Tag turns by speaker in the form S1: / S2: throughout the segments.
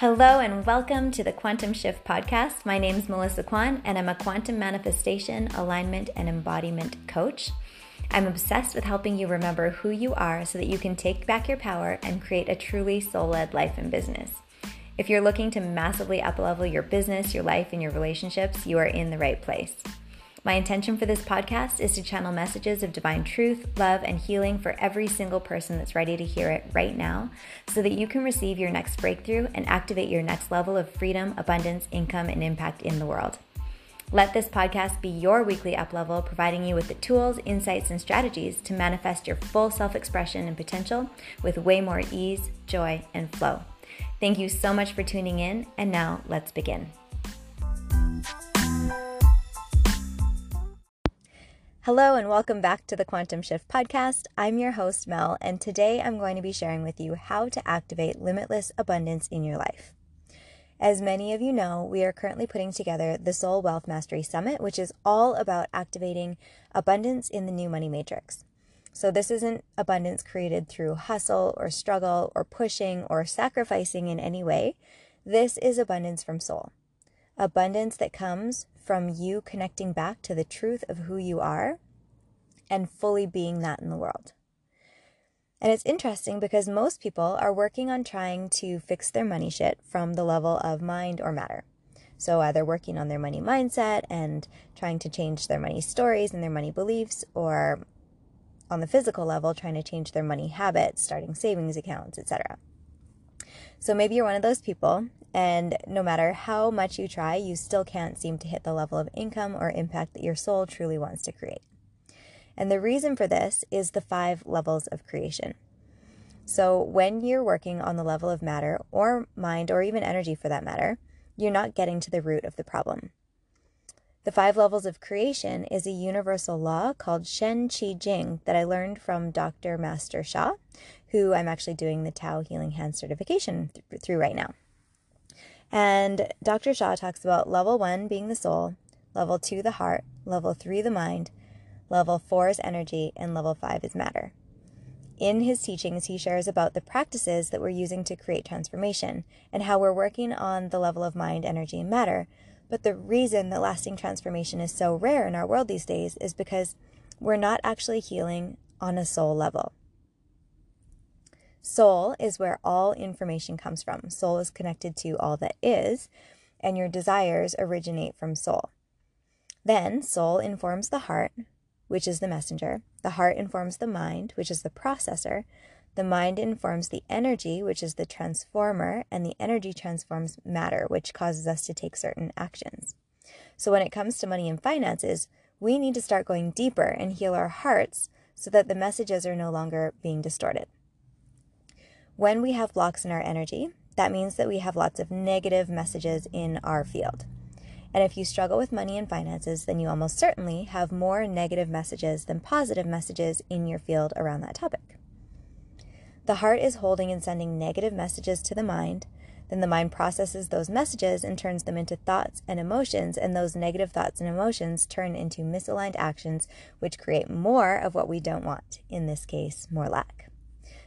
S1: Hello and welcome to the Quantum Shift podcast. My name is Melissa Kwan and I'm a quantum manifestation, alignment, and embodiment coach. I'm obsessed with helping you remember who you are so that you can take back your power and create a truly soul led life and business. If you're looking to massively uplevel your business, your life, and your relationships, you are in the right place. My intention for this podcast is to channel messages of divine truth, love, and healing for every single person that's ready to hear it right now so that you can receive your next breakthrough and activate your next level of freedom, abundance, income, and impact in the world. Let this podcast be your weekly uplevel, providing you with the tools, insights, and strategies to manifest your full self expression and potential with way more ease, joy, and flow. Thank you so much for tuning in, and now let's begin. Hello, and welcome back to the Quantum Shift Podcast. I'm your host, Mel, and today I'm going to be sharing with you how to activate limitless abundance in your life. As many of you know, we are currently putting together the Soul Wealth Mastery Summit, which is all about activating abundance in the new money matrix. So, this isn't abundance created through hustle or struggle or pushing or sacrificing in any way. This is abundance from soul. Abundance that comes from you connecting back to the truth of who you are and fully being that in the world. And it's interesting because most people are working on trying to fix their money shit from the level of mind or matter. So, either working on their money mindset and trying to change their money stories and their money beliefs, or on the physical level, trying to change their money habits, starting savings accounts, etc. So, maybe you're one of those people and no matter how much you try, you still can't seem to hit the level of income or impact that your soul truly wants to create. And the reason for this is the five levels of creation. So, when you're working on the level of matter or mind or even energy for that matter, you're not getting to the root of the problem. The five levels of creation is a universal law called Shen Qi Jing that I learned from Dr. Master Sha, who I'm actually doing the Tao Healing Hand certification th- through right now. And Dr. Sha talks about level one being the soul, level two, the heart, level three, the mind, level four is energy, and level five is matter. In his teachings, he shares about the practices that we're using to create transformation and how we're working on the level of mind, energy, and matter. But the reason that lasting transformation is so rare in our world these days is because we're not actually healing on a soul level. Soul is where all information comes from. Soul is connected to all that is, and your desires originate from soul. Then, soul informs the heart, which is the messenger. The heart informs the mind, which is the processor. The mind informs the energy, which is the transformer, and the energy transforms matter, which causes us to take certain actions. So, when it comes to money and finances, we need to start going deeper and heal our hearts so that the messages are no longer being distorted. When we have blocks in our energy, that means that we have lots of negative messages in our field. And if you struggle with money and finances, then you almost certainly have more negative messages than positive messages in your field around that topic. The heart is holding and sending negative messages to the mind. Then the mind processes those messages and turns them into thoughts and emotions, and those negative thoughts and emotions turn into misaligned actions, which create more of what we don't want, in this case, more lack.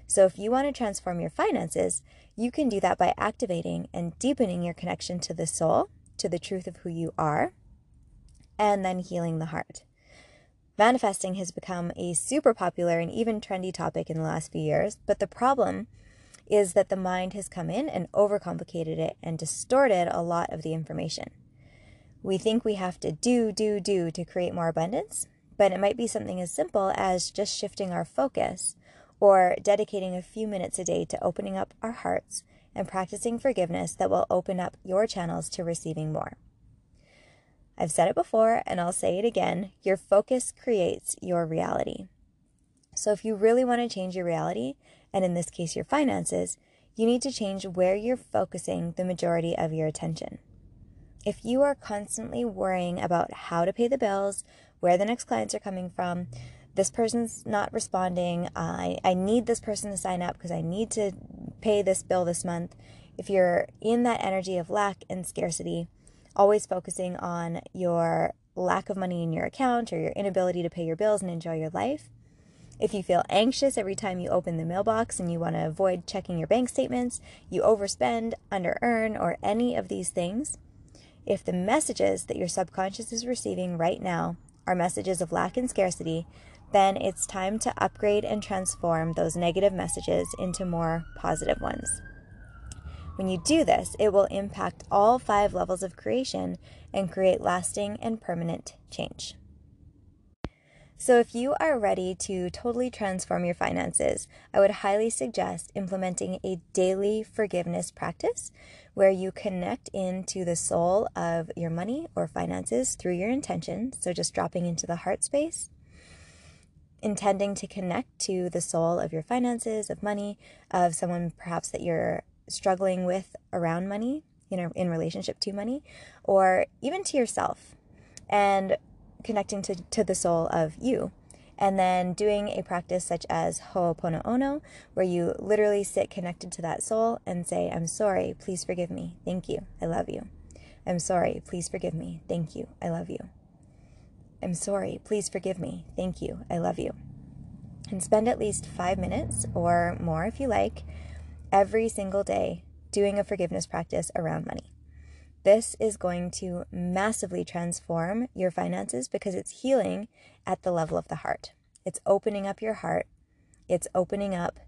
S1: So, if you want to transform your finances, you can do that by activating and deepening your connection to the soul, to the truth of who you are, and then healing the heart. Manifesting has become a super popular and even trendy topic in the last few years, but the problem is that the mind has come in and overcomplicated it and distorted a lot of the information. We think we have to do, do, do to create more abundance, but it might be something as simple as just shifting our focus or dedicating a few minutes a day to opening up our hearts and practicing forgiveness that will open up your channels to receiving more. I've said it before and I'll say it again your focus creates your reality. So, if you really want to change your reality, and in this case, your finances, you need to change where you're focusing the majority of your attention. If you are constantly worrying about how to pay the bills, where the next clients are coming from, this person's not responding. I, I need this person to sign up because I need to pay this bill this month. If you're in that energy of lack and scarcity, always focusing on your lack of money in your account or your inability to pay your bills and enjoy your life, If you feel anxious every time you open the mailbox and you want to avoid checking your bank statements, you overspend, under earn, or any of these things, if the messages that your subconscious is receiving right now are messages of lack and scarcity, then it's time to upgrade and transform those negative messages into more positive ones. When you do this, it will impact all five levels of creation and create lasting and permanent change. So, if you are ready to totally transform your finances, I would highly suggest implementing a daily forgiveness practice where you connect into the soul of your money or finances through your intention. So, just dropping into the heart space, intending to connect to the soul of your finances, of money, of someone perhaps that you're struggling with around money, you know, in relationship to money, or even to yourself. And connecting to, to the soul of you. And then doing a practice such as Ho'oponopono, where you literally sit connected to that soul and say, I'm sorry, please forgive me. Thank you. I love you. I'm sorry, please forgive me. Thank you. I love you. I'm sorry, please forgive me. Thank you. I love you. And spend at least five minutes or more if you like every single day doing a forgiveness practice around money. This is going to massively transform your finances because it's healing at the level of the heart. It's opening up your heart. It's opening up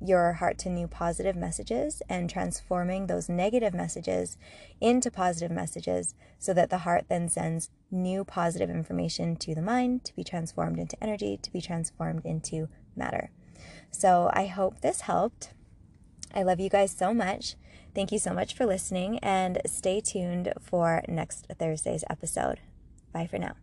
S1: your heart to new positive messages and transforming those negative messages into positive messages so that the heart then sends new positive information to the mind to be transformed into energy, to be transformed into matter. So I hope this helped. I love you guys so much. Thank you so much for listening and stay tuned for next Thursday's episode. Bye for now.